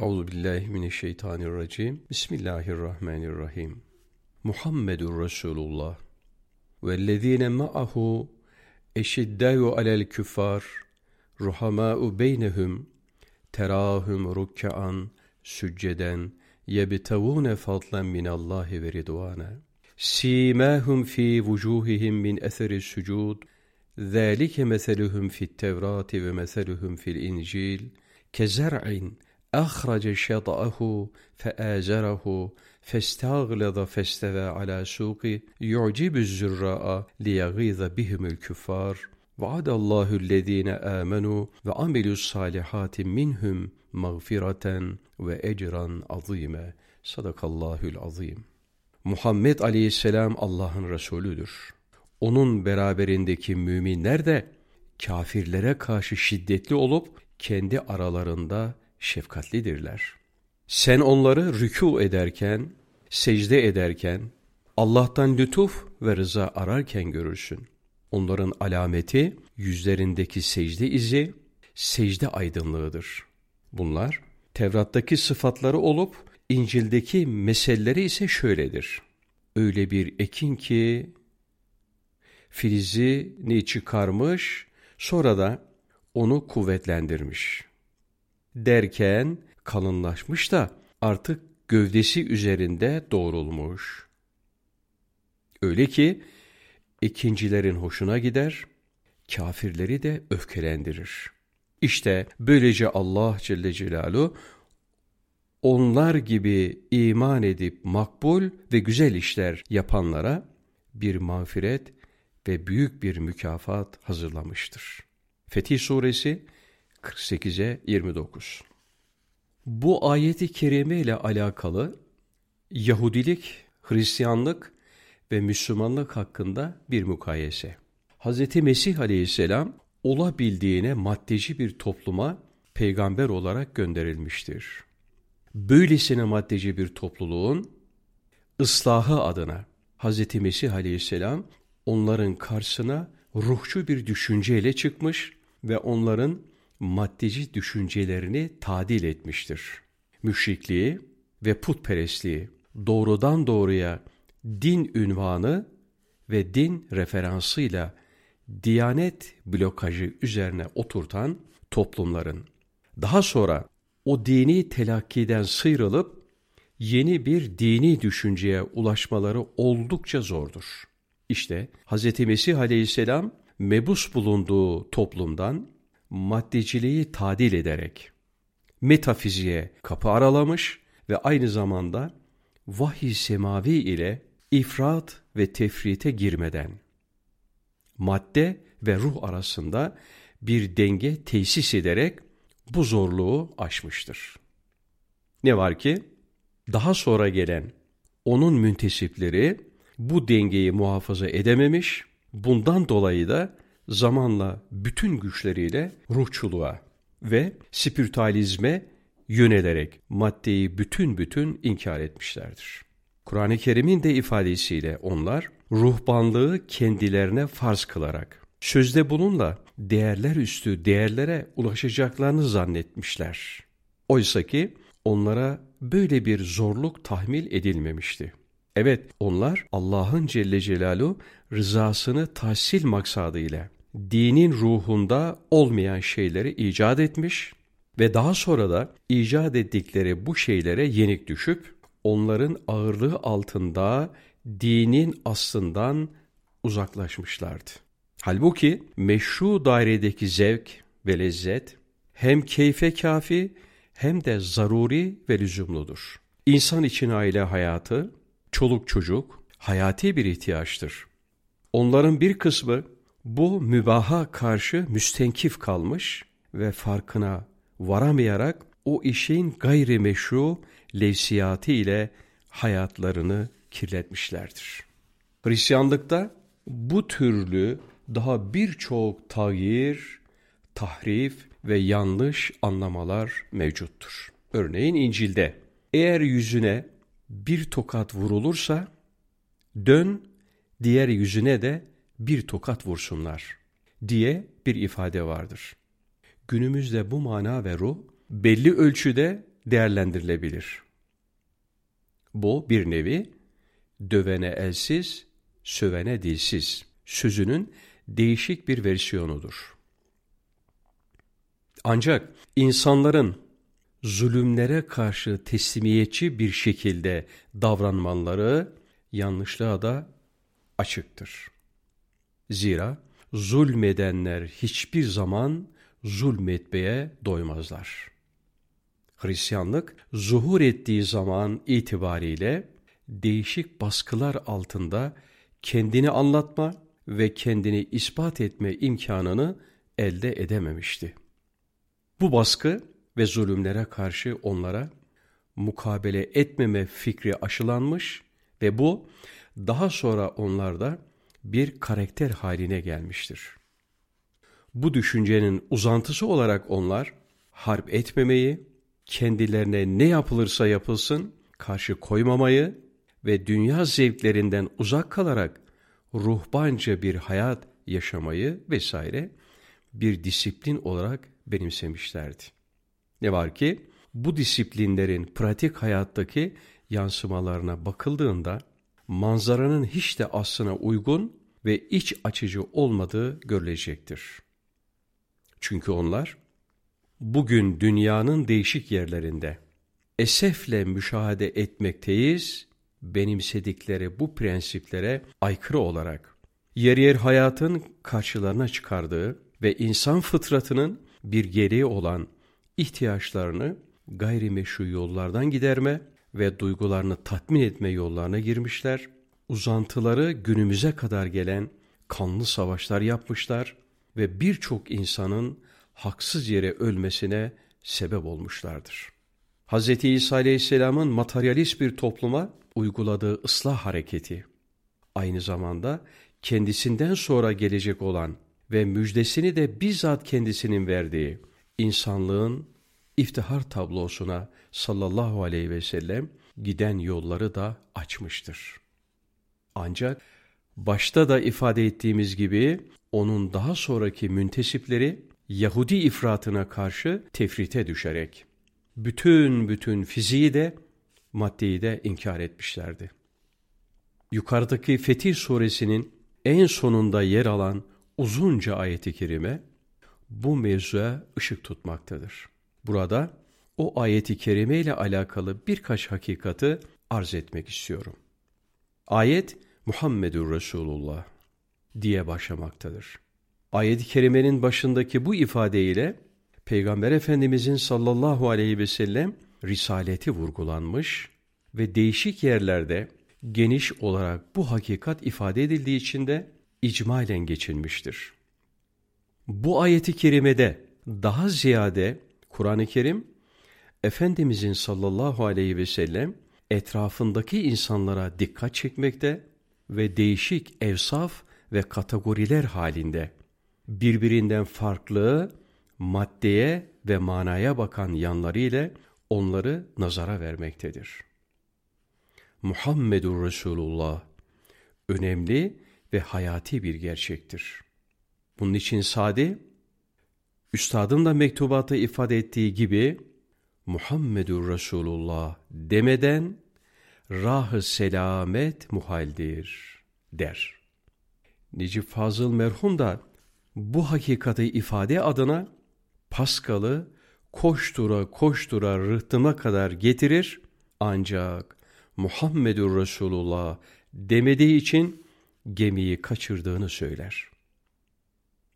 Euzu billahi mineşşeytanirracim. Bismillahirrahmanirrahim. Muhammedur Resulullah vellezine ma'ahu eşiddâ'u alel küffar ruhamâ'u beynehum terahum rukkan sücceden yebtevûne fadlen minallahi ve ridvana simâhum fi vucuhihim min eseri sucud ذَٰلِكَ مَثَلُهُمْ فِي التَّوْرَاتِ وَمَثَلُهُمْ فِي الْإِنْجِيلِ كَزَرْعٍ أَخْرَجَ شَطَأَهُ فَآزَرَهُ فَاسْتَغْلَظَ فَاسْتَوَى عَلَى سُوقِ يُعْجِبُ الزُّرَّاءَ لِيَغِيظَ بِهِمُ الْكُفَّارِ وعد الله الذين آمنوا وعملوا الصالحات منهم مغفرة وأجرا عظيما Sadakallahül azim. Muhammed Aleyhisselam Allah'ın Resulüdür. Onun beraberindeki müminler de kafirlere karşı şiddetli olup kendi aralarında şefkatlidirler. Sen onları rükû ederken, secde ederken, Allah'tan lütuf ve rıza ararken görürsün. Onların alameti yüzlerindeki secde izi, secde aydınlığıdır. Bunlar Tevrat'taki sıfatları olup İncil'deki meseleleri ise şöyledir. Öyle bir ekin ki filizini çıkarmış, sonra da onu kuvvetlendirmiş. Derken kalınlaşmış da artık gövdesi üzerinde doğrulmuş. Öyle ki ikincilerin hoşuna gider, kafirleri de öfkelendirir. İşte böylece Allah Celle Celaluhu onlar gibi iman edip makbul ve güzel işler yapanlara bir mağfiret ve büyük bir mükafat hazırlamıştır. Fetih Suresi 48'e 29 Bu ayeti kerime ile alakalı Yahudilik, Hristiyanlık ve Müslümanlık hakkında bir mukayese. Hz. Mesih aleyhisselam olabildiğine maddeci bir topluma peygamber olarak gönderilmiştir. Böylesine maddeci bir topluluğun ıslahı adına Hz. Mesih aleyhisselam onların karşısına ruhçu bir düşünceyle çıkmış ve onların maddeci düşüncelerini tadil etmiştir. Müşrikliği ve putperestliği doğrudan doğruya din ünvanı ve din referansıyla diyanet blokajı üzerine oturtan toplumların daha sonra o dini telakkiden sıyrılıp yeni bir dini düşünceye ulaşmaları oldukça zordur. İşte Hz. Mesih aleyhisselam mebus bulunduğu toplumdan maddeciliği tadil ederek metafiziğe kapı aralamış ve aynı zamanda vahiy semavi ile ifrat ve tefrite girmeden madde ve ruh arasında bir denge tesis ederek bu zorluğu aşmıştır. Ne var ki daha sonra gelen onun müntesipleri bu dengeyi muhafaza edememiş, bundan dolayı da zamanla bütün güçleriyle ruhçuluğa ve spiritüalizme yönelerek maddeyi bütün bütün inkar etmişlerdir. Kur'an-ı Kerim'in de ifadesiyle onlar ruhbanlığı kendilerine farz kılarak sözde bununla değerler üstü değerlere ulaşacaklarını zannetmişler. Oysa ki onlara böyle bir zorluk tahmil edilmemişti. Evet onlar Allah'ın Celle Celaluhu rızasını tahsil maksadıyla dinin ruhunda olmayan şeyleri icat etmiş ve daha sonra da icat ettikleri bu şeylere yenik düşüp onların ağırlığı altında dinin aslından uzaklaşmışlardı. Halbuki meşru dairedeki zevk ve lezzet hem keyfe kafi hem de zaruri ve lüzumludur. İnsan için aile hayatı, çoluk çocuk hayati bir ihtiyaçtır. Onların bir kısmı bu mübaha karşı müstenkif kalmış ve farkına varamayarak o işin gayri meşru levsiyatı ile hayatlarını kirletmişlerdir. Hristiyanlıkta bu türlü daha birçok tağyir, tahrif ve yanlış anlamalar mevcuttur. Örneğin İncil'de eğer yüzüne bir tokat vurulursa dön diğer yüzüne de bir tokat vursunlar diye bir ifade vardır. Günümüzde bu mana ve ruh belli ölçüde değerlendirilebilir. Bu bir nevi dövene elsiz, sövene dilsiz sözünün değişik bir versiyonudur. Ancak insanların zulümlere karşı teslimiyetçi bir şekilde davranmaları yanlışlığa da açıktır. Zira zulmedenler hiçbir zaman zulmetmeye doymazlar. Hristiyanlık zuhur ettiği zaman itibariyle değişik baskılar altında kendini anlatma ve kendini ispat etme imkanını elde edememişti. Bu baskı ve zulümlere karşı onlara mukabele etmeme fikri aşılanmış ve bu daha sonra onlarda bir karakter haline gelmiştir. Bu düşüncenin uzantısı olarak onlar harp etmemeyi, kendilerine ne yapılırsa yapılsın karşı koymamayı ve dünya zevklerinden uzak kalarak ruhbanca bir hayat yaşamayı vesaire bir disiplin olarak benimsemişlerdi. Ne var ki bu disiplinlerin pratik hayattaki yansımalarına bakıldığında manzaranın hiç de aslına uygun ve iç açıcı olmadığı görülecektir. Çünkü onlar bugün dünyanın değişik yerlerinde esefle müşahede etmekteyiz, benimsedikleri bu prensiplere aykırı olarak yer yer hayatın karşılarına çıkardığı ve insan fıtratının bir gereği olan ihtiyaçlarını gayrimeşru yollardan giderme ve duygularını tatmin etme yollarına girmişler. Uzantıları günümüze kadar gelen kanlı savaşlar yapmışlar ve birçok insanın haksız yere ölmesine sebep olmuşlardır. Hz. İsa Aleyhisselam'ın materyalist bir topluma uyguladığı ıslah hareketi, aynı zamanda kendisinden sonra gelecek olan ve müjdesini de bizzat kendisinin verdiği insanlığın iftihar tablosuna sallallahu aleyhi ve sellem giden yolları da açmıştır. Ancak başta da ifade ettiğimiz gibi onun daha sonraki müntesipleri Yahudi ifratına karşı tefrite düşerek bütün bütün fiziği de maddeyi de inkar etmişlerdi. Yukarıdaki Fetih suresinin en sonunda yer alan uzunca ayeti kerime bu mevzuya ışık tutmaktadır. Burada o ayeti kerime ile alakalı birkaç hakikati arz etmek istiyorum. Ayet Muhammedur Resulullah diye başlamaktadır. Ayet-i kerimenin başındaki bu ifadeyle Peygamber Efendimizin sallallahu aleyhi ve sellem risaleti vurgulanmış ve değişik yerlerde geniş olarak bu hakikat ifade edildiği için de icmalen geçilmiştir. Bu ayeti kerimede daha ziyade Kur'an-ı Kerim Efendimizin sallallahu aleyhi ve sellem etrafındaki insanlara dikkat çekmekte ve değişik evsaf ve kategoriler halinde birbirinden farklı maddeye ve manaya bakan yanları ile onları nazara vermektedir. Muhammedur Resulullah önemli ve hayati bir gerçektir. Bunun için Sadi, Üstadın da mektubatta ifade ettiği gibi Muhammedur Resulullah demeden rah selamet muhaldir der. Necip Fazıl merhum da bu hakikati ifade adına Paskal'ı koştura koştura rıhtıma kadar getirir ancak Muhammedur Resulullah demediği için gemiyi kaçırdığını söyler.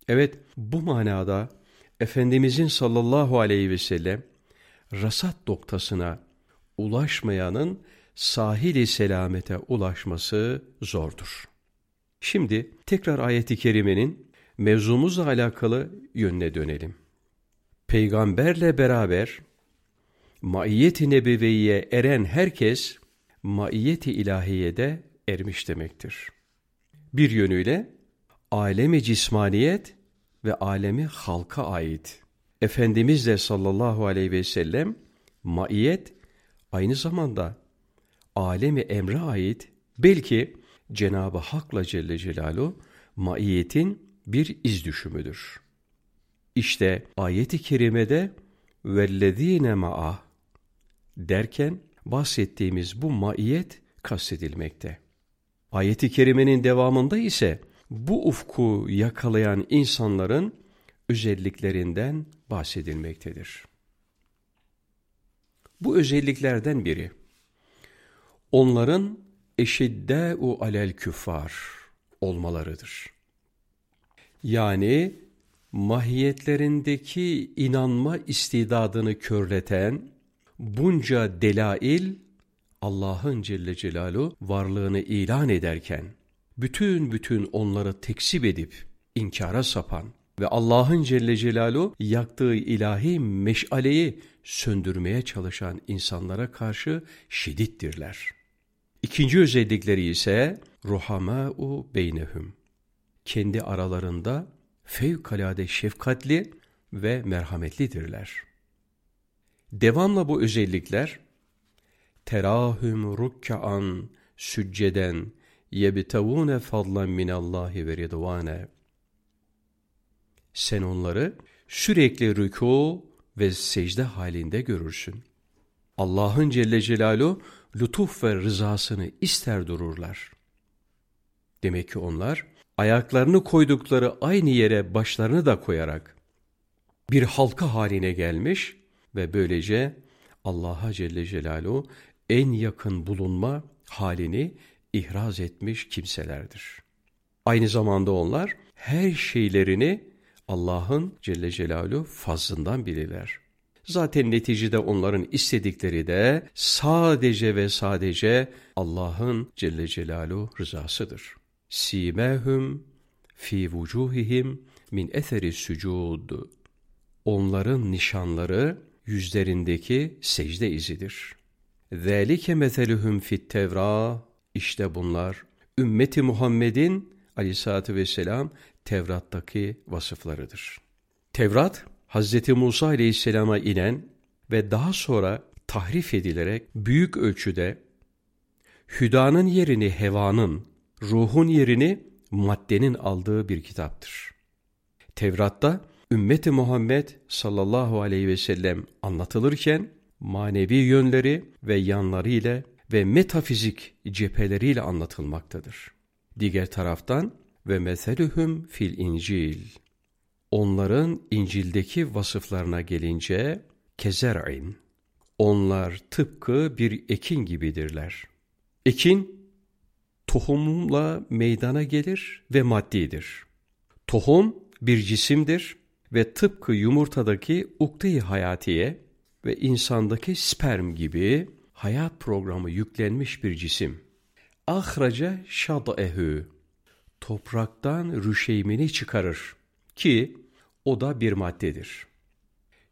Evet bu manada Efendimizin sallallahu aleyhi ve sellem rasat noktasına ulaşmayanın sahili selamete ulaşması zordur. Şimdi tekrar ayeti kerimenin mevzumuzla alakalı yönüne dönelim. Peygamberle beraber maiyet-i nebeviyye eren herkes maiyet-i ilahiyede ermiş demektir. Bir yönüyle alemi cismaniyet ve alemi halka ait. Efendimiz de sallallahu aleyhi ve sellem maiyet aynı zamanda alemi emre ait belki Cenab-ı Hak'la Celle Celaluhu maiyetin bir iz düşümüdür. İşte ayeti kerimede vellezine ma'ah derken bahsettiğimiz bu maiyet kastedilmekte. Ayeti kerimenin devamında ise bu ufku yakalayan insanların özelliklerinden bahsedilmektedir. Bu özelliklerden biri, onların eşiddâ'u alel küffar olmalarıdır. Yani mahiyetlerindeki inanma istidadını körleten bunca delail Allah'ın Celle Celaluhu varlığını ilan ederken bütün bütün onları tekzip edip inkara sapan ve Allah'ın Celle Celaluhu yaktığı ilahi meşaleyi söndürmeye çalışan insanlara karşı şiddettirler. İkinci özellikleri ise ruhamâ'u beynehum. Kendi aralarında fevkalade şefkatli ve merhametlidirler. Devamla bu özellikler terahüm rukkaan sücceden yebtevune fadlan minallahi ve ridvane. Sen onları sürekli rükû ve secde halinde görürsün. Allah'ın Celle Celaluhu lütuf ve rızasını ister dururlar. Demek ki onlar ayaklarını koydukları aynı yere başlarını da koyarak bir halka haline gelmiş ve böylece Allah'a Celle Celaluhu en yakın bulunma halini ihraz etmiş kimselerdir. Aynı zamanda onlar her şeylerini Allah'ın Celle Celaluhu fazlından bilirler. Zaten neticede onların istedikleri de sadece ve sadece Allah'ın Celle Celaluhu rızasıdır. Simehum fi vucuhihim min eseri sucud. Onların nişanları yüzlerindeki secde izidir. Zelike meseluhum fit Tevra işte bunlar ümmeti Muhammed'in aleyhissalatü vesselam Tevrat'taki vasıflarıdır. Tevrat, Hz. Musa aleyhisselama inen ve daha sonra tahrif edilerek büyük ölçüde hüdanın yerini hevanın, ruhun yerini maddenin aldığı bir kitaptır. Tevrat'ta ümmeti Muhammed sallallahu aleyhi ve sellem anlatılırken manevi yönleri ve yanları ile ve metafizik cepheleriyle anlatılmaktadır. Diğer taraftan ve meselühüm fil İncil. Onların İncil'deki vasıflarına gelince kezer'in. Onlar tıpkı bir ekin gibidirler. Ekin tohumla meydana gelir ve maddidir. Tohum bir cisimdir ve tıpkı yumurtadaki ukde-i hayatiye ve insandaki sperm gibi hayat programı yüklenmiş bir cisim. Ahraca şad'ehü topraktan rüşeymini çıkarır ki o da bir maddedir.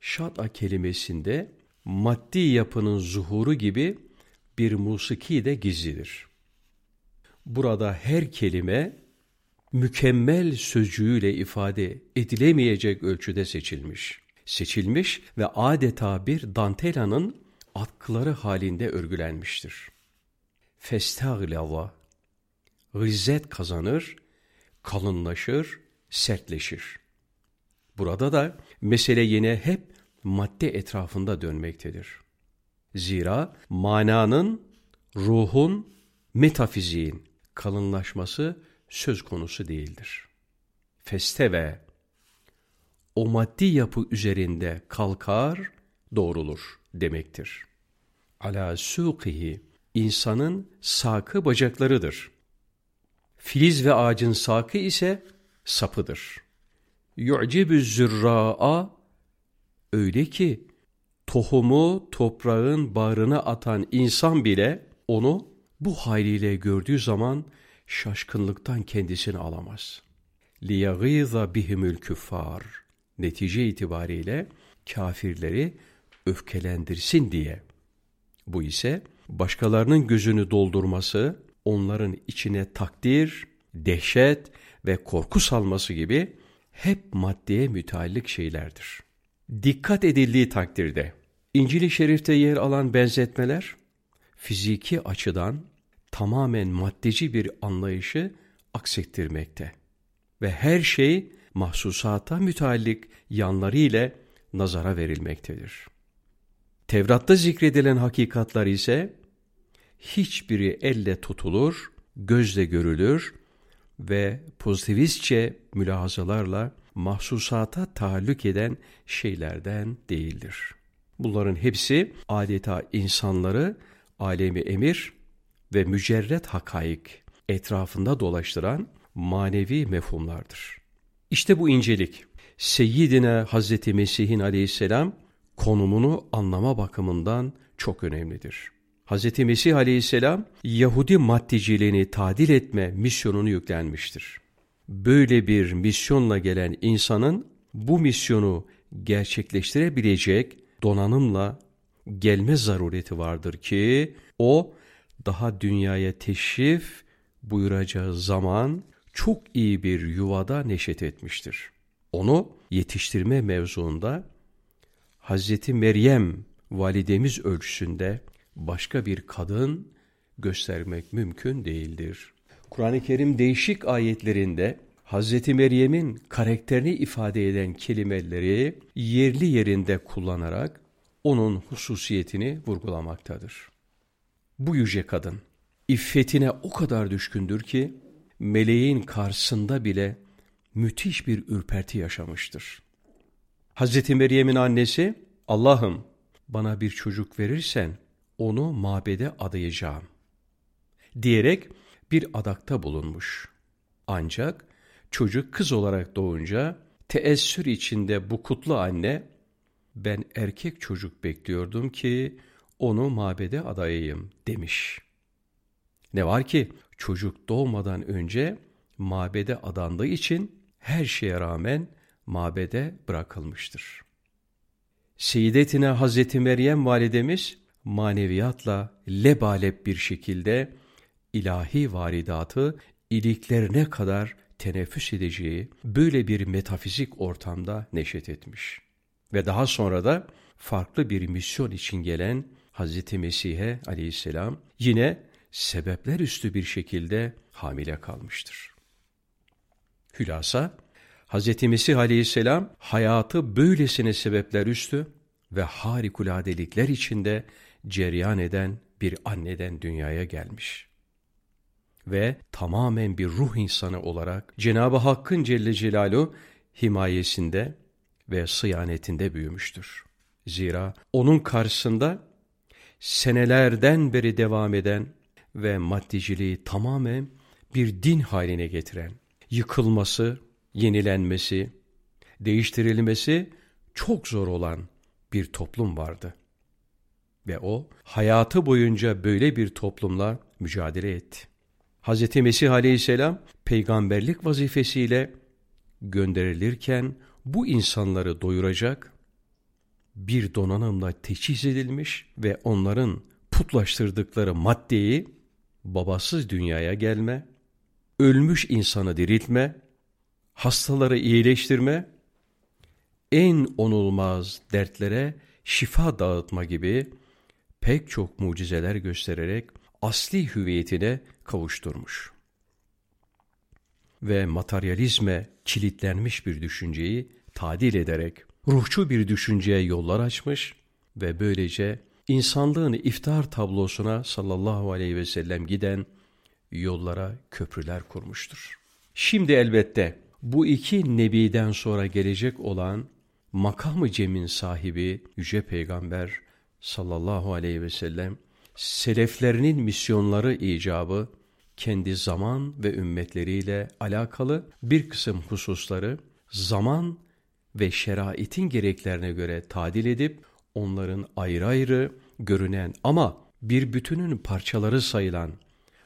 Şad'a kelimesinde maddi yapının zuhuru gibi bir musiki de gizlidir. Burada her kelime mükemmel sözcüğüyle ifade edilemeyecek ölçüde seçilmiş. Seçilmiş ve adeta bir dantelanın atkıları halinde örgülenmiştir. Festaglava, gızzet kazanır, kalınlaşır, sertleşir. Burada da mesele yine hep madde etrafında dönmektedir. Zira mananın, ruhun, metafiziğin kalınlaşması söz konusu değildir. Festeve, o maddi yapı üzerinde kalkar, doğrulur demektir. Ala suqihi, insanın sakı bacaklarıdır. Filiz ve ağacın sakı ise sapıdır. Yu'cibü zürra'a, öyle ki tohumu toprağın bağrına atan insan bile onu bu haliyle gördüğü zaman şaşkınlıktan kendisini alamaz. لِيَغِيظَ bihimül küffar. Netice itibariyle kafirleri öfkelendirsin diye. Bu ise başkalarının gözünü doldurması, onların içine takdir, dehşet ve korku salması gibi hep maddeye müteallik şeylerdir. Dikkat edildiği takdirde İncil-i Şerif'te yer alan benzetmeler fiziki açıdan tamamen maddeci bir anlayışı aksettirmekte. Ve her şey mahsusata müteallik yanları ile nazara verilmektedir. Tevrat'ta zikredilen hakikatlar ise hiçbiri elle tutulur, gözle görülür ve pozitivistçe mülahazalarla mahsusata tahallük eden şeylerden değildir. Bunların hepsi adeta insanları alemi emir ve mücerret hakaik etrafında dolaştıran manevi mefhumlardır. İşte bu incelik Seyyidine Hazreti Mesih'in aleyhisselam konumunu anlama bakımından çok önemlidir. Hz. Mesih aleyhisselam Yahudi maddeciliğini tadil etme misyonunu yüklenmiştir. Böyle bir misyonla gelen insanın bu misyonu gerçekleştirebilecek donanımla gelme zarureti vardır ki o daha dünyaya teşrif buyuracağı zaman çok iyi bir yuvada neşet etmiştir. Onu yetiştirme mevzuunda Hazreti Meryem validemiz ölçüsünde başka bir kadın göstermek mümkün değildir. Kur'an-ı Kerim değişik ayetlerinde Hazreti Meryem'in karakterini ifade eden kelimeleri yerli yerinde kullanarak onun hususiyetini vurgulamaktadır. Bu yüce kadın iffetine o kadar düşkündür ki meleğin karşısında bile müthiş bir ürperti yaşamıştır. Hazreti Meryem'in annesi Allah'ım bana bir çocuk verirsen onu mabede adayacağım diyerek bir adakta bulunmuş. Ancak çocuk kız olarak doğunca teessür içinde bu kutlu anne ben erkek çocuk bekliyordum ki onu mabede adayayım demiş. Ne var ki çocuk doğmadan önce mabede adandığı için her şeye rağmen mabede bırakılmıştır. Seyyidetine Hazreti Meryem validemiz maneviyatla lebalep bir şekilde ilahi varidatı iliklerine kadar teneffüs edeceği böyle bir metafizik ortamda neşet etmiş. Ve daha sonra da farklı bir misyon için gelen Hazreti Mesih'e aleyhisselam yine sebepler üstü bir şekilde hamile kalmıştır. Hülasa, Hz. Mesih aleyhisselam hayatı böylesine sebepler üstü ve harikuladelikler içinde cereyan eden bir anneden dünyaya gelmiş. Ve tamamen bir ruh insanı olarak Cenab-ı Hakk'ın Celle Celaluhu himayesinde ve sıyanetinde büyümüştür. Zira onun karşısında senelerden beri devam eden ve maddiciliği tamamen bir din haline getiren, yıkılması, yenilenmesi, değiştirilmesi çok zor olan bir toplum vardı. Ve o hayatı boyunca böyle bir toplumla mücadele etti. Hz. Mesih aleyhisselam peygamberlik vazifesiyle gönderilirken bu insanları doyuracak bir donanımla teçhiz edilmiş ve onların putlaştırdıkları maddeyi babasız dünyaya gelme, ölmüş insanı diriltme, hastaları iyileştirme, en onulmaz dertlere şifa dağıtma gibi pek çok mucizeler göstererek asli hüviyetine kavuşturmuş. Ve materyalizme kilitlenmiş bir düşünceyi tadil ederek ruhçu bir düşünceye yollar açmış ve böylece insanlığın iftar tablosuna sallallahu aleyhi ve sellem giden yollara köprüler kurmuştur. Şimdi elbette bu iki nebiden sonra gelecek olan makamı cemin sahibi Yüce Peygamber sallallahu aleyhi ve sellem seleflerinin misyonları icabı kendi zaman ve ümmetleriyle alakalı bir kısım hususları zaman ve şeraitin gereklerine göre tadil edip onların ayrı ayrı görünen ama bir bütünün parçaları sayılan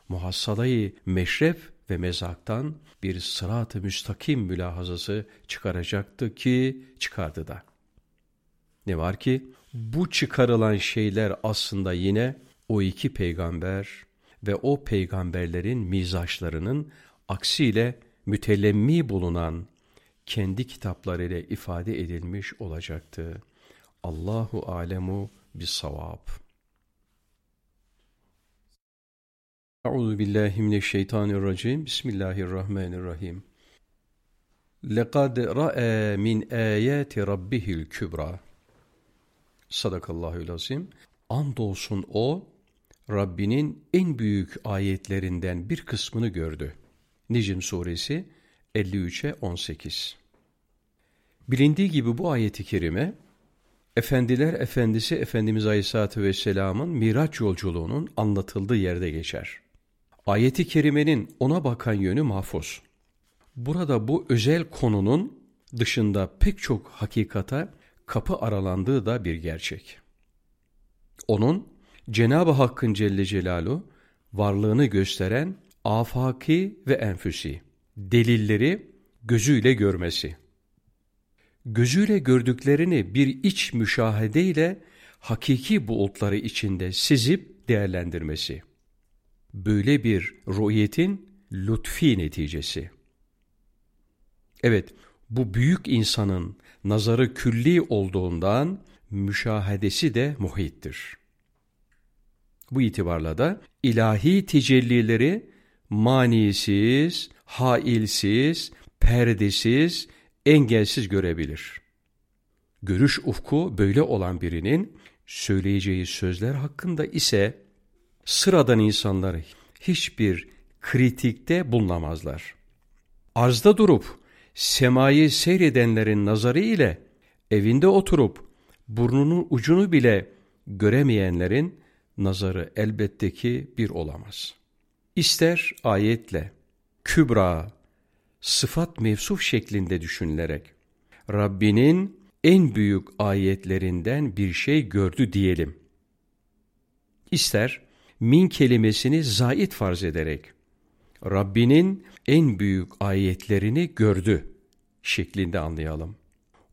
muhassalayı meşref ve mezaktan bir sırat-ı müstakim mülahazası çıkaracaktı ki çıkardı da. Ne var ki bu çıkarılan şeyler aslında yine o iki peygamber ve o peygamberlerin mizaçlarının aksiyle mütellemmi bulunan kendi kitaplarıyla ifade edilmiş olacaktı. Allahu alemu bis savab. Euzu billahi mineşşeytanirracim. Bismillahirrahmanirrahim. Lekad ra'a min ayati rabbihil kübra. Sadakallahü lazim. Andolsun o Rabbinin en büyük ayetlerinden bir kısmını gördü. Necm suresi 53'e 18. Bilindiği gibi bu ayeti kerime Efendiler Efendisi Efendimiz Aleyhisselatü Vesselam'ın Miraç yolculuğunun anlatıldığı yerde geçer. Ayeti kerimenin ona bakan yönü mahfuz. Burada bu özel konunun dışında pek çok hakikata kapı aralandığı da bir gerçek. Onun Cenab-ı Hakk'ın Celle Celalu varlığını gösteren afaki ve enfüsi, delilleri gözüyle görmesi. Gözüyle gördüklerini bir iç müşahedeyle hakiki bulutları içinde sizip değerlendirmesi. Böyle bir ruhiyetin lütfi neticesi. Evet, bu büyük insanın nazarı külli olduğundan müşahedesi de muhittir. Bu itibarla da ilahi tecellileri manisiz, hailsiz, perdesiz, engelsiz görebilir. Görüş ufku böyle olan birinin söyleyeceği sözler hakkında ise sıradan insanlar hiçbir kritikte bulunamazlar. Arzda durup semayı seyredenlerin nazarı ile evinde oturup burnunun ucunu bile göremeyenlerin nazarı elbette ki bir olamaz. İster ayetle, kübra, sıfat mevsuf şeklinde düşünülerek, Rabbinin en büyük ayetlerinden bir şey gördü diyelim. İster min kelimesini zait farz ederek, Rabbinin en büyük ayetlerini gördü şeklinde anlayalım.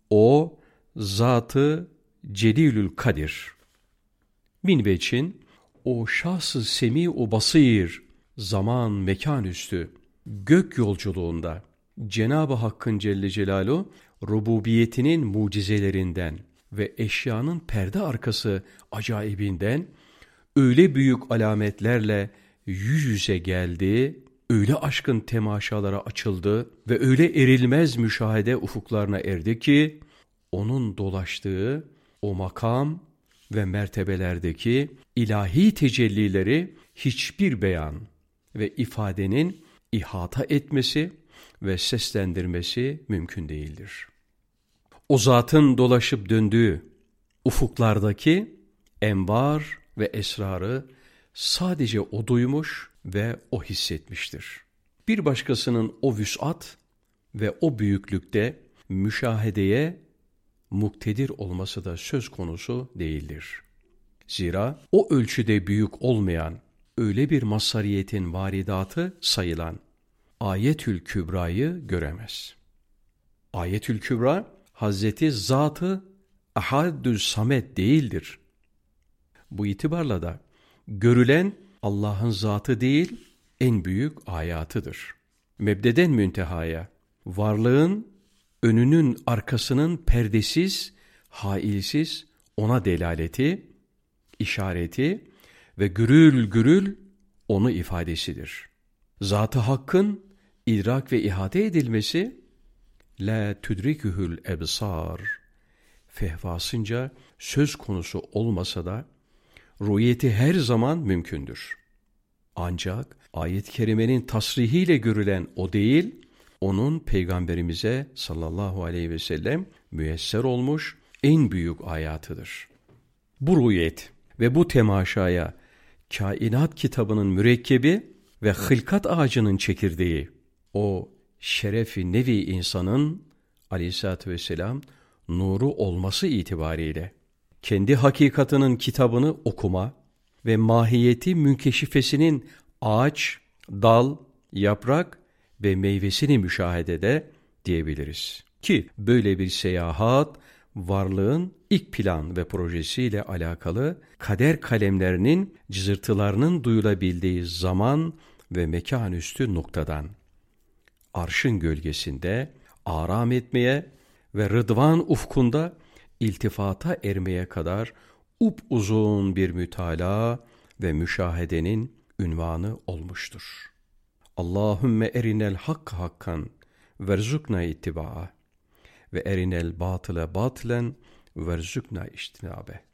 O zatı Celilül Kadir. Minveç'in o şahsı semi o basir, zaman mekan üstü, gök yolculuğunda Cenab-ı Hakk'ın Celle Celaluhu rububiyetinin mucizelerinden ve eşyanın perde arkası acayibinden öyle büyük alametlerle yüz yüze geldi, öyle aşkın temaşalara açıldı ve öyle erilmez müşahede ufuklarına erdi ki, onun dolaştığı o makam ve mertebelerdeki ilahi tecellileri hiçbir beyan ve ifadenin ihata etmesi ve seslendirmesi mümkün değildir. O zatın dolaşıp döndüğü ufuklardaki envar ve esrarı sadece o duymuş ve o hissetmiştir. Bir başkasının o vüsat ve o büyüklükte müşahedeye muktedir olması da söz konusu değildir. Zira o ölçüde büyük olmayan, öyle bir masariyetin varidatı sayılan Ayetül Kübra'yı göremez. Ayetül Kübra, Hazreti Zatı Ahadül Samet değildir. Bu itibarla da görülen Allah'ın zatı değil, en büyük ayatıdır. Mebdeden müntehaya, varlığın önünün arkasının perdesiz, hailsiz ona delaleti, işareti ve gürül gürül onu ifadesidir. Zatı Hakk'ın idrak ve ihate edilmesi la tudrikühül ebsar fehvasınca söz konusu olmasa da rüyeti her zaman mümkündür. Ancak ayet-i kerimenin tasrihiyle görülen o değil, onun peygamberimize sallallahu aleyhi ve sellem müyesser olmuş en büyük ayatıdır. Bu rüyet ve bu temaşaya kainat kitabının mürekkebi ve hılkat ağacının çekirdeği, o şerefi nevi insanın aleyhissalatü vesselam nuru olması itibariyle kendi hakikatının kitabını okuma ve mahiyeti münkeşifesinin ağaç, dal, yaprak ve meyvesini müşahedede diyebiliriz. Ki böyle bir seyahat varlığın ilk plan ve projesiyle alakalı kader kalemlerinin cızırtılarının duyulabildiği zaman ve mekan üstü noktadan arşın gölgesinde aram etmeye ve rıdvan ufkunda iltifata ermeye kadar up uzun bir mütalaa ve müşahedenin ünvanı olmuştur. Allahümme erinel hakka hakkan verzukna ittiba'a ve erinel batıle batılen verzukna iştinabe.